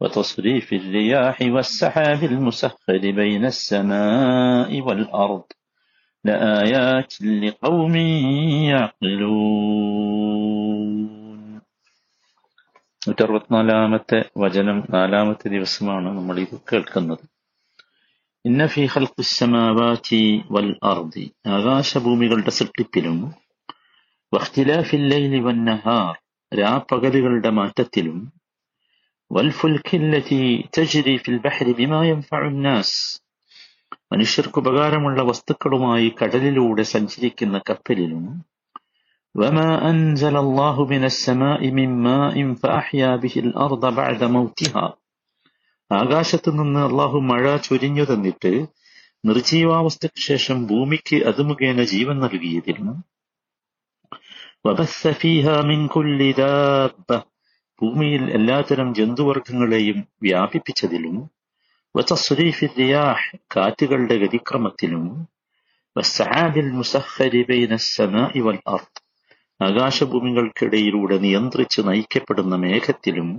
وتصريف الرياح والسحاب المسخر بين السماء والأرض لآيات لقوم يعقلون നൂറ്ററുപത്തിനാലാമത്തെ വചനം നാലാമത്തെ ദിവസമാണ് നമ്മൾ ഇത് കേൾക്കുന്നത് ഇന്ന ഫി ഖൽഖുസ്സമാവാതി വൽ അർദി ആകാശഭൂമികളുടെ സൃഷ്ടിപ്പിലും വഖ്തിലാഫിൽ ലൈലി വന്നഹാർ രാപ്പകലുകളുടെ മാറ്റത്തിലും വൽഫുൽഖില്ലതി തജ്രി ഫിൽ ബഹരി ബിമാ യൻഫഉ നാസ് മനുഷ്യർക്ക് ഉപകാരമുള്ള വസ്തുക്കളുമായി കടലിലൂടെ സഞ്ചരിക്കുന്ന കപ്പലിലും وما أنزل الله من السماء من ماء فأحيا به الأرض بعد موتها ആകാശത്തു നിന്ന് അള്ളാഹു മഴ ചൊരിഞ്ഞു തന്നിട്ട് നിർജീവാവസ്ഥയ്ക്ക് ശേഷം ഭൂമിക്ക് അത് മുഖേന ജീവൻ നൽകിയതിലും ഭൂമിയിൽ എല്ലാത്തരം ജന്തുവർഗങ്ങളെയും വ്യാപിപ്പിച്ചതിലും കാറ്റുകളുടെ വ്യതിക്രമത്തിലും വൽ ആകാശഭൂമികൾക്കിടയിലൂടെ നിയന്ത്രിച്ച് നയിക്കപ്പെടുന്ന മേഘത്തിലും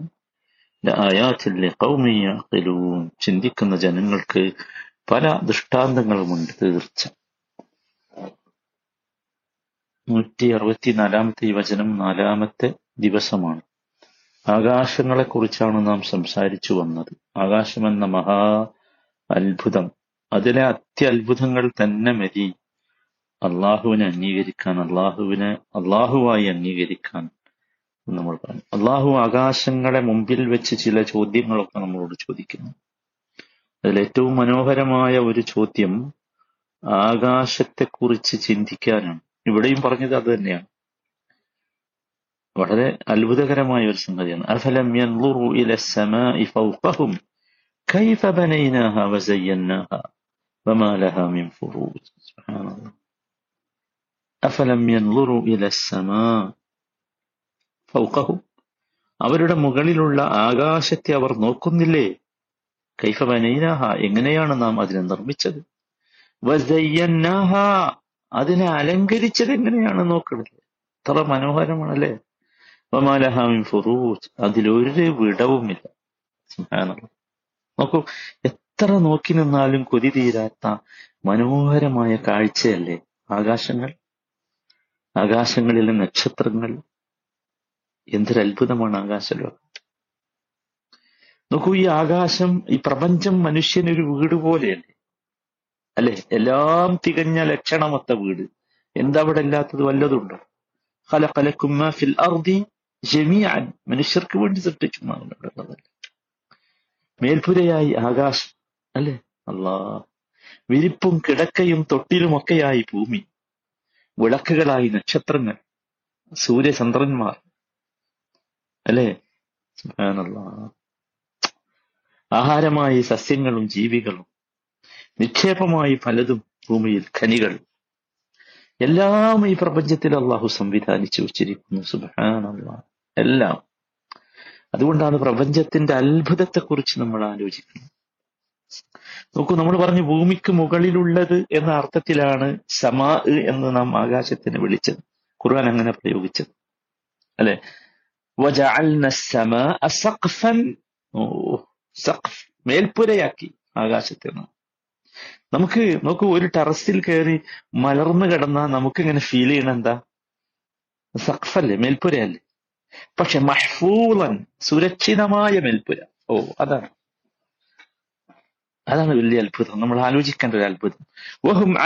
ചിന്തിക്കുന്ന ജനങ്ങൾക്ക് പല ദൃഷ്ടാന്തങ്ങളുമുണ്ട് തീർച്ച നൂറ്റി അറുപത്തിനാലാമത്തെ വചനം നാലാമത്തെ ദിവസമാണ്. ആകാശങ്ങളെ കുറിച്ചാണ് നാം സംസാരിച്ചു വന്നത്. ആകാശം എന്ന മഹാ അത്ഭുതം. അതിലെ അത്യത്ഭുതങ്ങൾ തന്നെ മതി. അള്ളാഹുവിനെ അംഗീകരിക്കാൻ അള്ളാഹുവിനെ അള്ളാഹുവായി അംഗീകരിക്കാൻ നമ്മൾ പറഞ്ഞു. അള്ളാഹു ആകാശങ്ങളെ മുമ്പിൽ വെച്ച് ചില ചോദ്യങ്ങളൊക്കെ നമ്മളോട് ചോദിക്കുന്നു. അതിൽ ഏറ്റവും മനോഹരമായ ഒരു ചോദ്യം ആകാശത്തെക്കുറിച്ച് ചിന്തിക്കാനാണ്. ഇവിടെയും പറഞ്ഞത് അത് തന്നെയാണ്. വളരെ അത്ഭുതകരമായ ഒരു സംഗതിയാണ് അഫലം യൻളുറു ഇല السماء فوقهم كيف بنيناها وزيناها وما لها من فروج سبحان الله അഫലം യൻളുറു ഇല السماء فوقهم അവരുടെ മുകളിലുള്ള ആകാശത്തെ അവർ നോക്കുന്നില്ലേ കൈഫ ബനൈനാഹ എങ്ങനെയാണ് നാം അതിനെ നിർമ്മിച്ചത് വസയ്യന്നാഹ അതിനെ അലങ്കരിച്ചത് എങ്ങനെയാണ് നോക്കുന്നത് എത്ര മനോഹരമാണല്ലേ വമാലഹാമിൻ ഫുറൂജ്. അതിലൊരു വിടവുമില്ല. നോക്കൂ എത്ര നോക്കി നിന്നാലും കൊതി തീരാത്ത മനോഹരമായ കാഴ്ചയല്ലേ ആകാശങ്ങൾ? ആകാശങ്ങളിലെ നക്ഷത്രങ്ങൾ. എന്തൊരു അത്ഭുതമാണ് ആകാശലോകം. നോക്കൂ ഈ ആകാശം ഈ പ്രപഞ്ചം മനുഷ്യനൊരു വീട് പോലെയല്ലേ? അല്ലെ? എല്ലാം തികഞ്ഞ ലക്ഷണമൊത്ത വീട്. എന്താ അവിടെ ഇല്ലാത്തത്? വല്ലതുണ്ടോ ഫിൽ അർദി ജമീഅൻ മനുഷ്യർക്ക് വേണ്ടി സൃഷ്ടിച്ചു എന്നാണ് ഇവിടെ ഉള്ളത്. മേൽപ്പുരയായി ആകാശം അല്ലെ? അല്ലാ വിരിപ്പും കിടക്കയും തൊട്ടിലുമൊക്കെയായി ഭൂമി. വിളക്കുകളായി നക്ഷത്രങ്ങൾ സൂര്യചന്ദ്രന്മാർ. അല്ലേ? ആഹാരമായി സസ്യങ്ങളും ജീവികളും നിക്ഷേപമായി പലതും ഭൂമിയിൽ ഖനികൾ. എല്ലാം ഈ പ്രപഞ്ചത്തിൽ അള്ളാഹു സംവിധാനിച്ചു വച്ചിരിക്കുന്നു. സുബാനുള്ള എല്ലാം. അതുകൊണ്ടാണ് പ്രപഞ്ചത്തിന്റെ അത്ഭുതത്തെക്കുറിച്ച് നമ്മൾ ആലോചിക്കുന്നത്. നോക്കൂ നമ്മൾ പറഞ്ഞു ഭൂമിക്ക് മുകളിലുള്ളത് എന്ന അർത്ഥത്തിലാണ് സമാ എന്ന് നാം ആകാശത്തിന് വിളിച്ചത്. ഖുർആൻ അങ്ങനെ പ്രയോഗിച്ചത്. അല്ലെ? സഖഫ് മേൽപ്പുരയാക്കി ആകാശത്തെ നമുക്ക് നോക്കൂ ഒരു ടെറസിൽ കയറി മലർന്നു കിടന്നാൽ നമുക്കിങ്ങനെ ഫീൽ ചെയ്യണം എന്താ? സഖ്ഫല്ലേ മേൽപ്പുരയല്ലേ? പക്ഷെ മഹ്ഫൂളൻ സുരക്ഷിതമായ മേൽപ്പുര. ഓ അതാണ്. അതാണ് വലിയ അത്ഭുതം. നമ്മൾ ആലോചിക്കേണ്ട ഒരു അത്ഭുതം. വഹും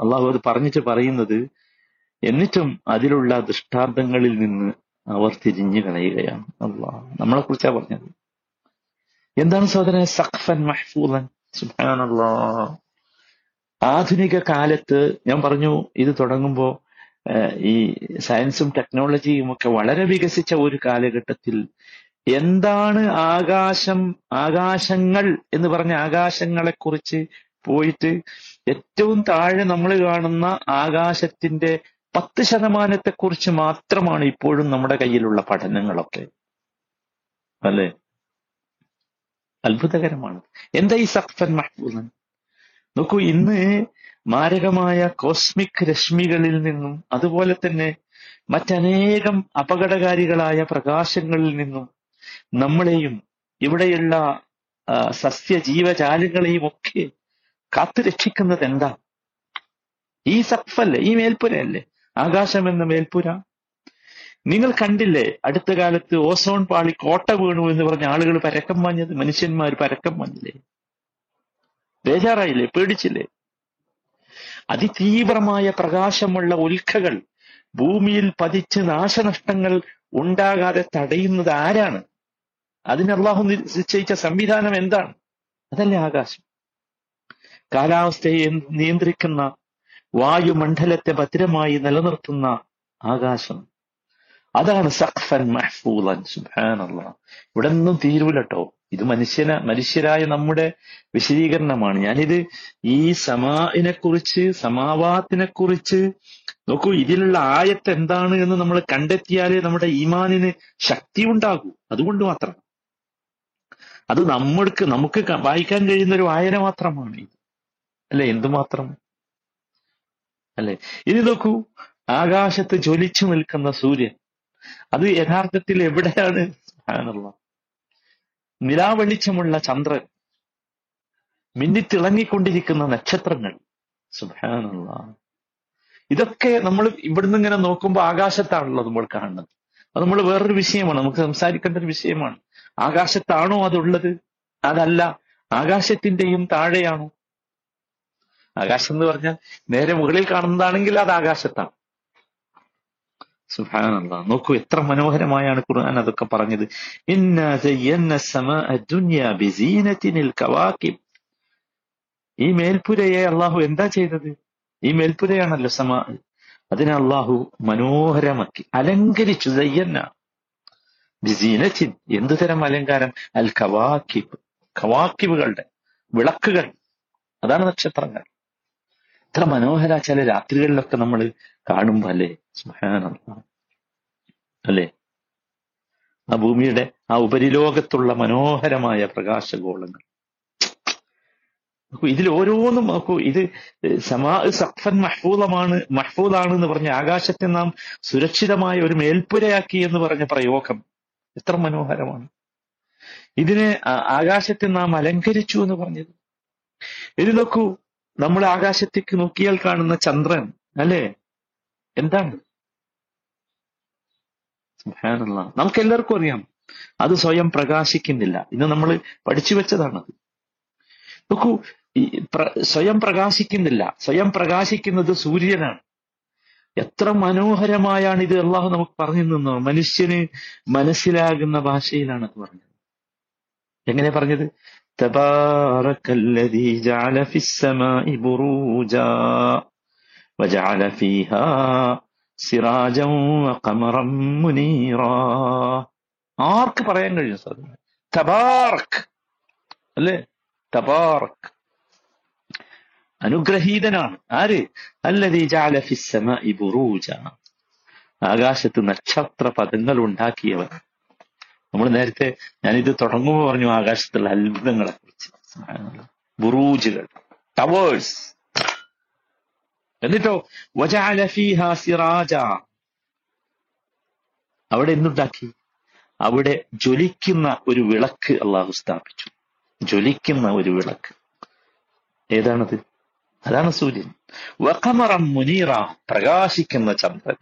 അള്ളാഹു അത് പറഞ്ഞിട്ട് പറയുന്നത് എന്നിട്ടും അതിലുള്ള ദൃഷ്ടാന്തങ്ങളിൽ നിന്ന് അവർ തിരിഞ്ഞു കളയുകയാണ്. അള്ളാഹ് നമ്മളെ കുറിച്ചാ പറഞ്ഞത്. എന്താണ് സഹോദരൻ സഖ്ഫൻ മഹ്ഫൂലൻ സുഹാനുള്ള ആധുനിക കാലത്ത് ഞാൻ പറഞ്ഞു ഇത് തുടങ്ങുമ്പോൾ ഈ സയൻസും ടെക്നോളജിയും ഒക്കെ വളരെ വികസിച്ച ഒരു കാലഘട്ടത്തിൽ എന്താണ് ആകാശം ആകാശങ്ങൾ എന്ന് പറഞ്ഞ ആകാശങ്ങളെ കുറിച്ച് പോയിട്ട് ഏറ്റവും താഴെ നമ്മൾ കാണുന്ന ആകാശത്തിന്റെ പത്ത് ശതമാനത്തെ കുറിച്ച് മാത്രമാണ് ഇപ്പോഴും നമ്മുടെ കയ്യിലുള്ള പഠനങ്ങളൊക്കെ. അല്ലെ? അത്ഭുതകരമാണ്. എന്താ ഈ സഖ്ഫൻ മഹബൂദൻ നോക്കൂ ഇന്ന് മാരകമായ കോസ്മിക് രശ്മികളിൽ നിന്നും അതുപോലെ തന്നെ മറ്റനേകം അപകടകാരികളായ പ്രകാശങ്ങളിൽ നിന്നും നമ്മളെയും ഇവിടെയുള്ള സസ്യ ജീവജാലങ്ങളെയും ഒക്കെ കാത്തു രക്ഷിക്കുന്നത് എന്താ? ഈ സഫല്ലേ ഈ മേൽപ്പുരയല്ലേ? ആകാശം എന്ന മേൽപ്പുര. നിങ്ങൾ കണ്ടില്ലേ അടുത്ത കാലത്ത് ഓസോൺ പാളി കോട്ട വീണു എന്ന് പറഞ്ഞ ആളുകൾ പരക്കം വാഞ്ഞത് മനുഷ്യന്മാർ പരക്കം വാഞ്ഞില്ലേ ബേജാറായില്ലേ? പേടിച്ചില്ലേ? അതിതീവ്രമായ പ്രകാശമുള്ള ഉൽക്കകൾ ഭൂമിയിൽ പതിച്ച് നാശനഷ്ടങ്ങൾ ഉണ്ടാകാതെ തടയുന്നത് ആരാണ്? അതിന് നിശ്ചയിച്ച സംവിധാനം എന്താണ്? അതല്ലേ ആകാശം. കാലാവസ്ഥയെ നിയന്ത്രിക്കുന്ന വായുമണ്ഡലത്തെ ഭദ്രമായി നിലനിർത്തുന്ന ആകാശം. അതാണ് സഖ്ഫൻ മഹ്ഫൂലൻ സുബാനല്ല ഇവിടെ നിന്നും തീരൂലട്ടോ ഇത് മനുഷ്യന മനുഷ്യരായ നമ്മുടെ വിശദീകരണമാണ്. ഞാനിത് ഈ സമാഇനെ കുറിച്ച് സമാവാത്തിനെ കുറിച്ച് നോക്കൂ ഇതിലുള്ള ആയത്ത് എന്താണ് എന്ന് നമ്മൾ കണ്ടെത്തിയാലേ നമ്മുടെ ഈമാനിന് ശക്തി ഉണ്ടാകൂ. അതുകൊണ്ട് മാത്രം. അത് നമ്മൾക്ക് നമുക്ക് വായിക്കാൻ കഴിയുന്ന ഒരു വായന മാത്രമാണ് ഇത്. അല്ലെ? എന്തുമാത്രം? അല്ലെ? ഇനി നോക്കൂ ആകാശത്ത് ജ്വലിച്ചു നിൽക്കുന്ന സൂര്യൻ. അത് യഥാർത്ഥത്തിൽ എവിടെയാണ്. നിലാവെളിച്ചമുള്ള ചന്ദ്രൻ മിന്നിത്തിളങ്ങിക്കൊണ്ടിരിക്കുന്ന നക്ഷത്രങ്ങൾ. സുഭാനുള്ള ഇതൊക്കെ നമ്മൾ ഇവിടുന്ന് ഇങ്ങനെ നോക്കുമ്പോൾ ആകാശത്താണല്ലോ നമ്മൾ കാണുന്നത്. അത് നമ്മൾ വേറൊരു വിഷയമാണ്. നമുക്ക് സംസാരിക്കേണ്ട ഒരു വിഷയമാണ്. ആകാശത്താണോ അതുള്ളത്? അതല്ല. ആകാശത്തിന്റെയും താഴെയാണോ? ആകാശം എന്ന് പറഞ്ഞാൽ നേരെ മുകളിൽ കാണുന്നതാണെങ്കിൽ അത് ആകാശത്താണ്. സുഹാനല്ല നോക്കൂ എത്ര മനോഹരമായാണ് ഖുർആൻ അതൊക്കെ പറഞ്ഞത്. ഈ മേൽപ്പുരയെ അള്ളാഹു എന്താ ചെയ്തത്? ഈ മേൽപ്പുരയാണല്ലോ സമാ അതിനെ അള്ളാഹു മനോഹരമാക്കി അലങ്കരിച്ചു. സയ്യന്ന ബിസീനത്തിൻ എന്തു തരം അലങ്കാരം? അൽ കവാക്കിബ് കവാക്കിബുകളുടെ വിളക്കുകൾ. അതാണ് നക്ഷത്രങ്ങൾ. എത്ര മനോഹര ചില രാത്രികളിലൊക്കെ നമ്മൾ കാണുമ്പോ അല്ലേ. അല്ലേ? ആ ഭൂമിയുടെ ആ ഉപരിലോകത്തുള്ള മനോഹരമായ പ്രകാശഗോളങ്ങൾ. ഇതിൽ ഓരോന്നും നോക്കൂ ഇത് സമാ സഫൻ മഹ്ഫൂദമാണ് മഹ്ഫൂദാണ് എന്ന് പറഞ്ഞ ആകാശത്തെ നാം സുരക്ഷിതമായ ഒരു മേൽപ്പുരയാക്കി എന്ന് പറഞ്ഞ പ്രയോഗം. എത്ര മനോഹരമാണ്. ഇതിനെ ആകാശത്തെ നാം അലങ്കരിച്ചു എന്ന് പറഞ്ഞത്. ഇത് നോക്കൂ നമ്മൾ ആകാശത്തേക്ക് നോക്കിയാൽ കാണുന്ന ചന്ദ്രൻ അല്ലേ? എന്താണ്? നമുക്ക് എല്ലാവർക്കും അറിയാം. അത് സ്വയം പ്രകാശിക്കുന്നില്ല. ഇന്ന് നമ്മൾ പഠിച്ചു വെച്ചതാണ് നോക്കൂ സ്വയം പ്രകാശിക്കുന്നില്ല. സ്വയം പ്രകാശിക്കുന്നത് സൂര്യനാണ്. എത്ര മനോഹരമായാണ് ഇത് അള്ളാഹു നമുക്ക് പറഞ്ഞു നിന്നോ മനുഷ്യന് മനസ്സിലാകുന്ന ഭാഷയിലാണ് അത് പറഞ്ഞത്. എങ്ങനെ പറഞ്ഞത്? തബാറക്കല്ലതി സിറാജ കമറം മുനീറ. ആർക്ക് പറയാൻ കഴിയും സാർ? തബാർക്ക് അല്ലേ? തബാർക്ക് അനുഗ്രഹീതനാണ്. ആര്? അല്ലതീ ഫിസ്സമ ഇബുറൂജ ആകാശത്ത് നക്ഷത്ര പദങ്ങൾ ഉണ്ടാക്കിയവൻ. നമ്മൾ നേരത്തെ ഞാനിത് തുടങ്ങുമ്പോൾ പറഞ്ഞു ആകാശത്തുള്ള അത്ഭുതങ്ങളെ കുറിച്ച് ബുറൂജുകൾ. ടവേഴ്സ്. എന്നിട്ടോ സിറാജ. അവിടെ എന്തുണ്ടാക്കി? അവിടെ ജ്വലിക്കുന്ന ഒരു വിളക്ക് അള്ളാഹു സ്ഥാപിച്ചു. ജ്വലിക്കുന്ന ഒരു വിളക്ക്. ഏതാണത്? അതാണ് സൂര്യൻ. വക്കമറം മുനീറ പ്രകാശിക്കുന്ന ചന്ദ്രൻ.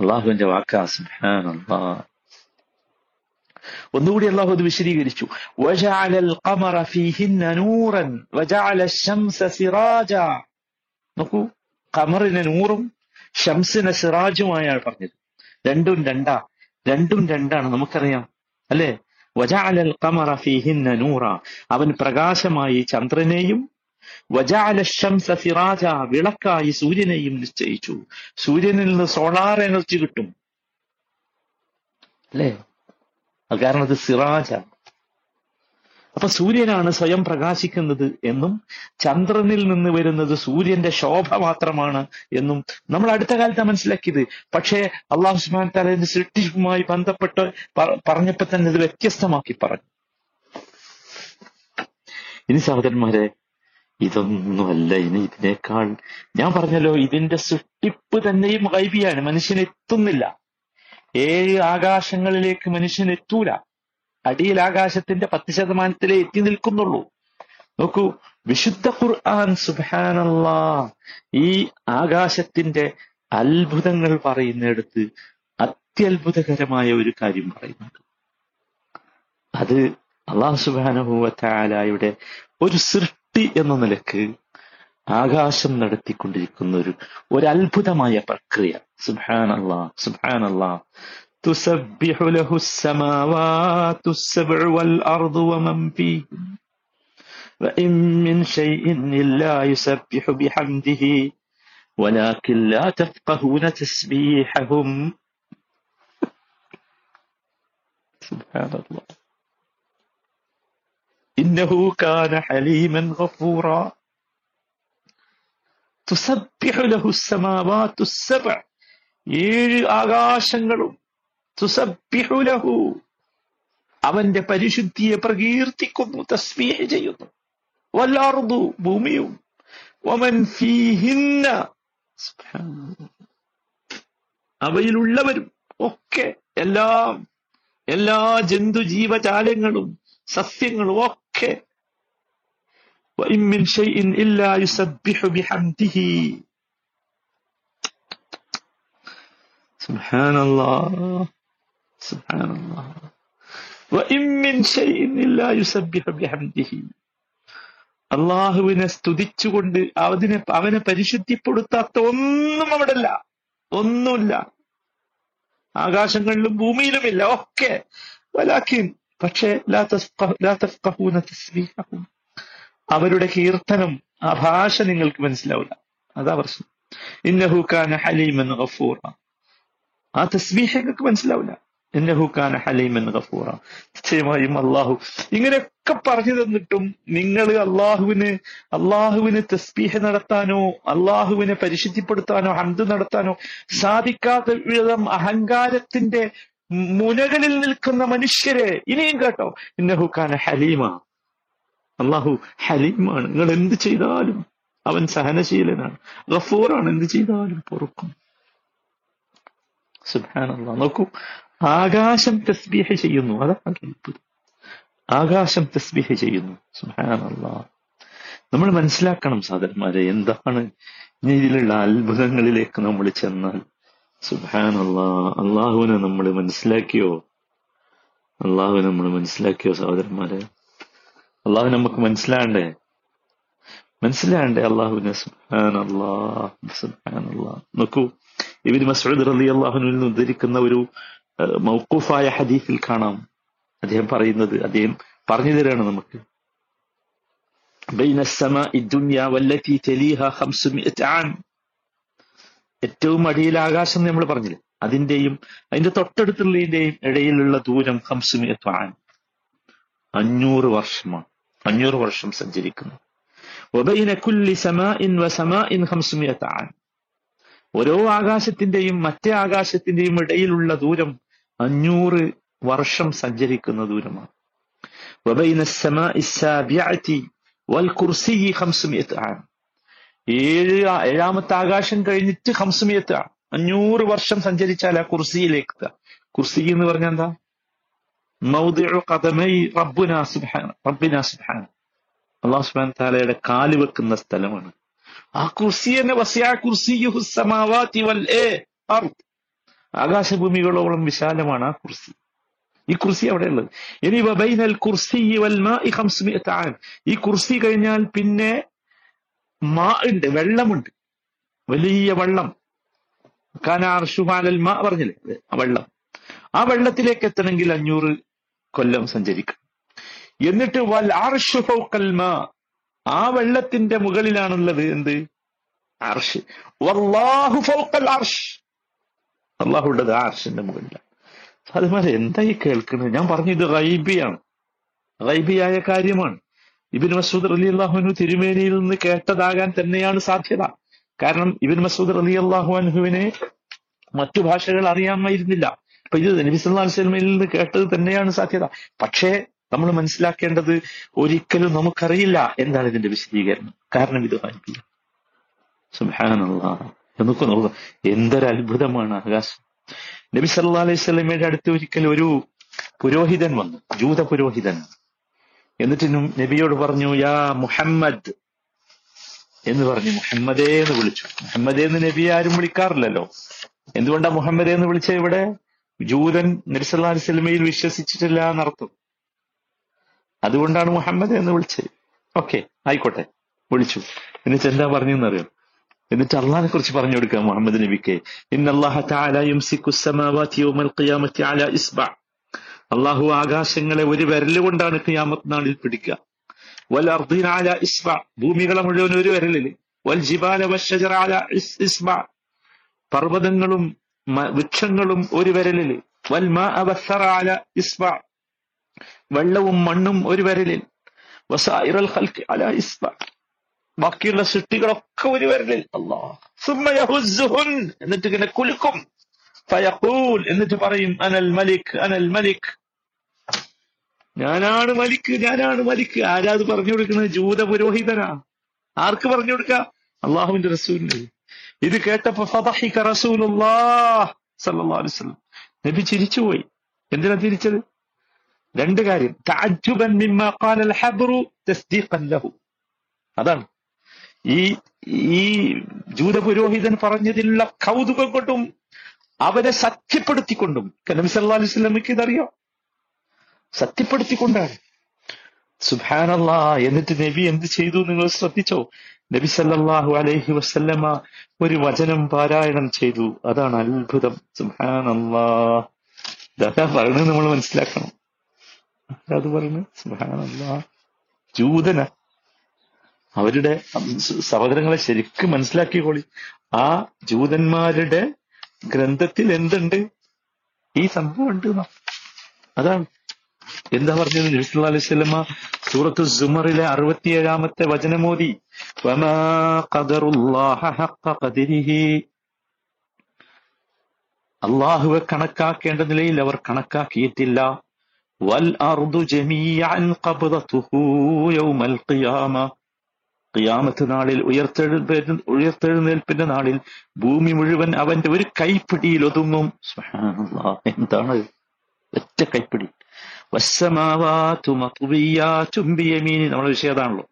അള്ളാഹുവിന്റെ വാക്കാസം ഒന്നുകൂടി അള്ളാഹു അത് വിശദീകരിച്ചു. വജാലൽ ഖമറ ഫീഹിന്ന നൂറൻ വജാല ശംസ സിറാജ. നോക്കൂ കമറിനെ നൂറും ഷംസിനെ സിറാജുമായാണ് പറഞ്ഞത്. രണ്ടും രണ്ടാ രണ്ടും രണ്ടാണ് നമുക്കറിയാം. അല്ലെ? വജാലൽ കമറ ഫീഹിന്ന നൂറ. അവൻ പ്രകാശമായി ചന്ദ്രനെയും വജാല ഷംസ സിറാജ വിളക്കായി സൂര്യനെയും നിശ്ചയിച്ചു. സൂര്യനിൽ നിന്ന് സോളാർ എനർജി കിട്ടും. അല്ലേ? കാരണം അത് സിറാജാണ് അപ്പൊ സൂര്യനാണ് സ്വയം പ്രകാശിക്കുന്നത് എന്നും ചന്ദ്രനിൽ നിന്ന് വരുന്നത് സൂര്യന്റെ ശോഭ മാത്രമാണ് എന്നും നമ്മൾ അടുത്ത കാലത്ത് മനസ്സിലാക്കിയത്. പക്ഷേ അള്ളാഹു സുബാൻ താലിന്റെ സൃഷ്ടിപ്പുമായി ബന്ധപ്പെട്ട് പറഞ്ഞപ്പോ തന്നെ ഇത് വ്യത്യസ്തമാക്കി പറഞ്ഞു. ഇനി സഹോദരന്മാരെ ഇതൊന്നുമല്ല. ഇനി ഇതിനേക്കാൾ ഞാൻ പറഞ്ഞല്ലോ ഇതിന്റെ സൃഷ്ടിപ്പ് തന്നെയും ഗൈബിയാണ്. മനുഷ്യൻ എത്തുന്നില്ല. ഏഴ് ആകാശങ്ങളിലേക്ക് മനുഷ്യൻ എത്തൂല. അടിയിൽ ആകാശത്തിന്റെ പത്ത് ശതമാനത്തിലേ എത്തി നിൽക്കുന്നുള്ളൂ. നോക്കൂ വിശുദ്ധ ഖുർആൻ സുബാനല്ലാ ഈ ആകാശത്തിന്റെ അത്ഭുതങ്ങൾ പറയുന്നിടത്ത് അത്യത്ഭുതകരമായ ഒരു കാര്യം പറയുന്നുണ്ട്. അത് അള്ളാഹു സുബാനുഭവത്തായാലയുടെ ഒരു സൃഷ്ടി എന്ന നിലയ്ക്ക് ആകാശം നടത്തിക്കൊണ്ടിരിക്കുന്ന ഒരു ഒരു പ്രക്രിയ. സുബാനല്ലാ സുബാനല്ലാ تسبح له السماوات السبع والأرض ومن فيهن وإن من شيء إلا يسبح بحمده ولكن لا تفقهون تسبيحهم سبحان الله إنه كان حليما غفورا تسبح له السماوات السبع ഏഴ് ആകാശങ്ങളും തുസബ്ബിഹു അവന്റെ പരിശുദ്ധിയെ പ്രകീർത്തിക്കുന്നു തസ്മീഹ ചെയ്യുന്നു. വല്ലാർദു ഭൂമിയും. വമൻ ഫീഹിന്ന. അവയിലുള്ളവരും ഒക്കെ എല്ലാം എല്ലാ ജന്തു ജീവജാലങ്ങളും സസ്യങ്ങളും ഒക്കെ. സുബ്ഹാനല്ലാഹ് സുഹാനുള്ള അള്ളാഹുവിനെ സ്തുതിച്ചുകൊണ്ട് അവതിനെ അവനെ പരിശുദ്ധിപ്പെടുത്താത്ത ഒന്നും അവിടെല്ല. ഒന്നുമില്ല. ആകാശങ്ങളിലും ഭൂമിയിലുമില്ല. ഒക്കെ. വലാക്കിൻ. പക്ഷേ അവരുടെ കീർത്തനം ആ ഭാഷ നിങ്ങൾക്ക് മനസ്സിലാവില്ല. അതാ പ്രശ്നം. ഇന്നഹു ഖാൻ ഹലീം ഗഫൂറ. ആ തസ്മീഹങ്ങൾക്ക് നിങ്ങൾക്ക് മനസ്സിലാവില്ല. ഇന്നഹു കാന ഹലീമൻ ഗഫൂറ. നിശ്ചയമായും അള്ളാഹു ഇങ്ങനെയൊക്കെ പറഞ്ഞു തന്നിട്ടും നിങ്ങൾ അള്ളാഹുവിന് അള്ളാഹുവിന് തസ്ബീഹ നടത്താനോ അള്ളാഹുവിനെ പരിശുദ്ധിപ്പെടുത്താനോ ഹന്ത് നടത്താനോ സാധിക്കാത്ത വിധം അഹങ്കാരത്തിന്റെ മുനകളിൽ നിൽക്കുന്ന മനുഷ്യരെ ഇനിയും കേട്ടോ. ഇന്നഹു കാന ഹലീമ. അള്ളാഹു ഹലീമാണ്. നിങ്ങൾ എന്ത് ചെയ്താലും അവൻ സഹനശീലനാണ്. ഗഫൂറാണ്. എന്ത് ചെയ്താലും പൊറുക്കും. സുബ്ഹാനല്ലാ നോക്കൂ. ആകാശം തസ്ബീഹ് ചെയ്യുന്നു. അതാണ് അത്ഭുതം ആകാശം തസ്ബീഹ് ചെയ്യുന്നു. സുബ്ഹാനല്ലാ. നമ്മൾ മനസ്സിലാക്കണം സാധനന്മാരെ എന്താണ് ഇതിലുള്ള അത്ഭുതങ്ങളിലേക്ക് നമ്മൾ ചെന്നാൽ? സുബ്ഹാനല്ലാ. അള്ളാഹുവിനെ നമ്മൾ മനസ്സിലാക്കിയോ? അള്ളാഹുവിനെ നമ്മൾ മനസ്സിലാക്കിയോ സഹോദരന്മാരെ അള്ളാഹു നമുക്ക് മനസ്സിലാണ്ടേ മനസ്സിലാണ്ടേ അള്ളാഹുവിനെ? സുഹാനല്ലാ സുഹാനല്ലാ നോക്കൂ. ഇബിന് മസ്ഊദ് അള്ളാഹുനിൽ നിന്ന് ഉദ്ധരിക്കുന്ന ഒരു മൗക്കൂഫായ ഹദീസിൽ കാണാം. അദ്ദേഹം പറയുന്നത് അദ്ദേഹം പറഞ്ഞു തരാണ് നമുക്ക്. ഏറ്റവും അടിയിൽ ആകാശം നമ്മൾ പറഞ്ഞില്ല? അതിന്റെയും അതിന്റെ തൊട്ടടുത്തുള്ളതിന്റെയും ഇടയിലുള്ള ദൂരം ഹംസുമിയത്ത് ആൻ. അഞ്ഞൂറ് വർഷമാണ്. അഞ്ഞൂറ് വർഷം സഞ്ചരിക്കുന്നു. ഓരോ ആകാശത്തിന്റെയും മറ്റേ ആകാശത്തിന്റെയും ഇടയിലുള്ള ദൂരം അഞ്ഞൂറ് വർഷം സഞ്ചരിക്കുന്ന ദൂരമാണ്. ഏഴ് ഏഴാമത്തെ ആകാശം കഴിഞ്ഞിട്ട് ഹംസുമിയത്ത് അഞ്ഞൂറ് വർഷം സഞ്ചരിച്ചാൽ ആ കുർസിയിലേക്ക് എത്തുക കുർസി എന്ന് പറഞ്ഞ എന്താ? അള്ളാഹു സുബാൻ താലയുടെ കാൽ വെക്കുന്ന സ്ഥലമാണ്. ആ കുർസി തന്നെ ആകാശഭൂമികളോളം വിശാലമാണ് ആ കുർസി. ഈ കുർസി അവിടെയുള്ളത്. ഇനി വബൈനൽ കുർസി വൽ മാഇ 500 ആം ഈ കുർസി കഴിഞ്ഞാൽ പിന്നെ മാ ഉണ്ട് വെള്ളമുണ്ട്. വലിയ വെള്ളം. കാനാർഷുഹാലൽ മാ പറഞ്ഞില്ലേ? ആ വെള്ളം. ആ വെള്ളത്തിലേക്ക് എത്തണമെങ്കിൽ അഞ്ഞൂറ് കൊല്ലം സഞ്ചരിക്കും. എന്നിട്ട് വൽ ആർഷു മാ. ആ വെള്ളത്തിന്റെ മുകളിലാണുള്ളത് എന്ത്? അർഷ്. വല്ലാഹു ഫൗഖൽ അർഷ്. അള്ളാഹു ഉള്ളത് ആ അർഷിന്റെ മുകളിലാണ് അതുപോലെ എന്തായി കേൾക്കുന്നത്? ഞാൻ പറഞ്ഞു ഇത് റൈബിയാണ് റൈബിയായ കാര്യമാണ്. ഇബിൻ മസൂദ് അലി അള്ളാഹുനു തിരുമേനിയിൽ നിന്ന് കേട്ടതാകാൻ തന്നെയാണ് സാധ്യത. കാരണം ഇബിൻ മസൂദ് അലി അള്ളാഹു അനുഹുവിനെ മറ്റു ഭാഷകൾ അറിയാമായിരുന്നില്ല. അപ്പൊ ഇത് നബിസ്ലാ സിനിമയിൽ നിന്ന് കേട്ടത് തന്നെയാണ് സാധ്യത. പക്ഷേ നമ്മൾ മനസ്സിലാക്കേണ്ടത് ഒരിക്കലും നമുക്കറിയില്ല എന്താണ് ഇതിന്റെ വിശദീകരണം. കാരണം ഇത് വായിക്കില്ല സുബ്ഹാനല്ലാഹ്. എന്നൊക്കെ നോക്കുക എന്തൊരു അത്ഭുതമാണ് ആകാശം. നബി സല്ലാ അലൈഹി സ്വലമയുടെ അടുത്ത് ഒരിക്കൽ ഒരു പുരോഹിതൻ വന്നു. ജൂത പുരോഹിതൻ. എന്നിട്ട് നബിയോട് പറഞ്ഞു യാ മുഹമ്മദ്. എന്ന് പറഞ്ഞു. മുഹമ്മദേ എന്ന് വിളിച്ചു. മുഹമ്മദേ എന്ന് നബി ആരും വിളിക്കാറില്ലല്ലോ. എന്തുകൊണ്ടാ മുഹമ്മദേ എന്ന് വിളിച്ച ഇവിടെ? ജൂതൻ നബി സല്ലാ അലൈഹി സ്വലമയിൽ വിശ്വസിച്ചിട്ടില്ല എന്നർത്ഥം. അതുകൊണ്ടാണ് മുഹമ്മദ് എന്ന് വിളിച്ചത്. ഓക്കെ ആയിക്കോട്ടെ. വിളിച്ചു. എന്നിട്ട് എന്താ പറഞ്ഞെന്നറിയോ എന്നിട്ട് അള്ളാഹിനെ കുറിച്ച് പറഞ്ഞു കൊടുക്കുക മുഹമ്മദ് നബിക്ക്. അള്ളാഹു ആകാശങ്ങളെ ഒരു വിരൽ കൊണ്ടാണ് ഖിയാമത്ത് നാളിൽ പിടിക്കുക. വൽ അർദീന അലാ ഇസ്ബഅ ഭൂമികളെ മുഴുവൻ ഒരു വിരലിൽ വൽ ജിബാല വശജറാല അലാ ഇസ്ബഅ പർവതങ്ങളും വൃക്ഷങ്ങളും ഒരു വിരലിൽ വൽ മാ വസ്സറ അലാ ഇസ്ബഅ വെള്ളവും മണ്ണും ഒരു വിരലിൽ വസായിറൽ ഹൽക്ക് അലാ ഇസ്ബഅ ബാക്കിയുള്ള സൃഷ്ടികളൊക്കെ ഒരു വരലിൽ. യഹുസ്സുഹുൻ. എന്നിട്ട് ഇങ്ങനെ കുലുക്കും. ഫയഖൂൽ. എന്നിട്ട് പറയും അനൽ മലിക് അനൽ മലിക്. ഞാനാണ് മലിക് ഞാനാണ് മലിക്. ആരാ പറഞ്ഞു കൊടുക്കുന്നത്? ജൂത പുരോഹിതനാ ആർക്ക് പറഞ്ഞു കൊടുക്ക? അള്ളാഹുവിന്റെ റസൂലിന്. ഇത് കേട്ടപ്പോ അലൈഹി വസല്ലം. നബി ചിരിച്ചുപോയി. എന്തിനാ തിരിച്ചത് രണ്ട് കാര്യം. അതാണ്. ഈ ഈ ജൂത പുരോഹിതൻ പറഞ്ഞതിലുള്ള കൗതുകം കൊണ്ടും അവരെ സത്യപ്പെടുത്തിക്കൊണ്ടും കനബി സല്ലാ അലൈഹി സ്വലമിക്ക് ഇതറിയാം? സത്യപ്പെടുത്തിക്കൊണ്ടാണ് സുബ്ഹാനല്ലാ എന്നിട്ട് നബി എന്ത് ചെയ്തു? നിങ്ങൾ ശ്രദ്ധിച്ചോ? നബി സല്ലാഹു അലൈഹി വസല്ലമ ഒരു വചനം പാരായണം ചെയ്തു. അതാണ് അത്ഭുതം. സുബ്ഹാനല്ലാ. ഇതാ പറഞ്ഞ് നമ്മൾ മനസ്സിലാക്കണം. അത് പറഞ്ഞു സുബ്ഹാനല്ലാ. ജൂതന. അവരുടെ സഹോദരങ്ങളെ ശരിക്കും മനസ്സിലാക്കിക്കോളി. ആ ജൂതന്മാരുടെ ഗ്രന്ഥത്തിൽ എന്തുണ്ട്? ഈ സംഭവം ഉണ്ട് അതാണ്. എന്താ പറഞ്ഞത്? നബി അലൈഹി സൂറത്ത് സുമറിലെ അറുപത്തിയേഴാമത്തെ വചനമോദി അള്ളാഹുവെ കണക്കാക്കേണ്ട നിലയിൽ അവർ കണക്കാക്കിയിട്ടില്ല. വൽ അർദു ജമീഅൻ ഖബ്ദതുഹു യൗമൽ ഖിയാമ. ഖിയാമത്ത് നാളിൽ ഉയർത്തെഴുന്ന ഉയർത്തെഴുന്നേൽപ്പിന്റെ നാളിൽ ഭൂമി മുഴുവൻ അവന്റെ ഒരു കൈപ്പിടിയിൽ ഒതുങ്ങും. എന്താണ്? ഒറ്റ കൈപ്പിടി. നമ്മുടെ വിഷയം അതാണല്ലോ.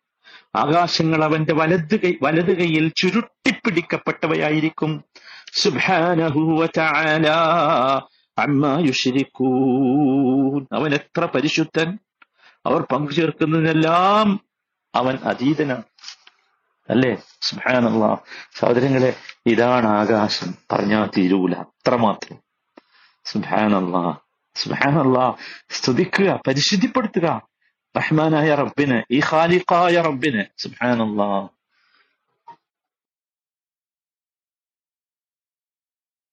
ആകാശങ്ങൾ അവന്റെ വലത് കൈ വലത് കൈയിൽ ചുരുട്ടിപ്പിടിക്കപ്പെട്ടവയായിരിക്കും. അവൻ എത്ര പരിശുദ്ധൻ? അവർ പങ്കുചേർക്കുന്നതിനെല്ലാം അവൻ അതീതനാണ്. അല്ലേ? സുബ്ഹാനല്ലാ. സഹോദരങ്ങളെ ഇതാണ് ആകാശം. പറഞ്ഞാൽ തീരൂല. അത്രമാത്രം സുബ്ഹാനല്ലാ. സുബ്ഹാനല്ലാ. സ്തുതിക്കുക പരിശുദ്ധിപ്പെടുത്തുക. റഹ്മാനായ റബ്ബിന് ഈ ഖാലിഖായ റബ്ബിന്. സുബ്ഹാനല്ലാ.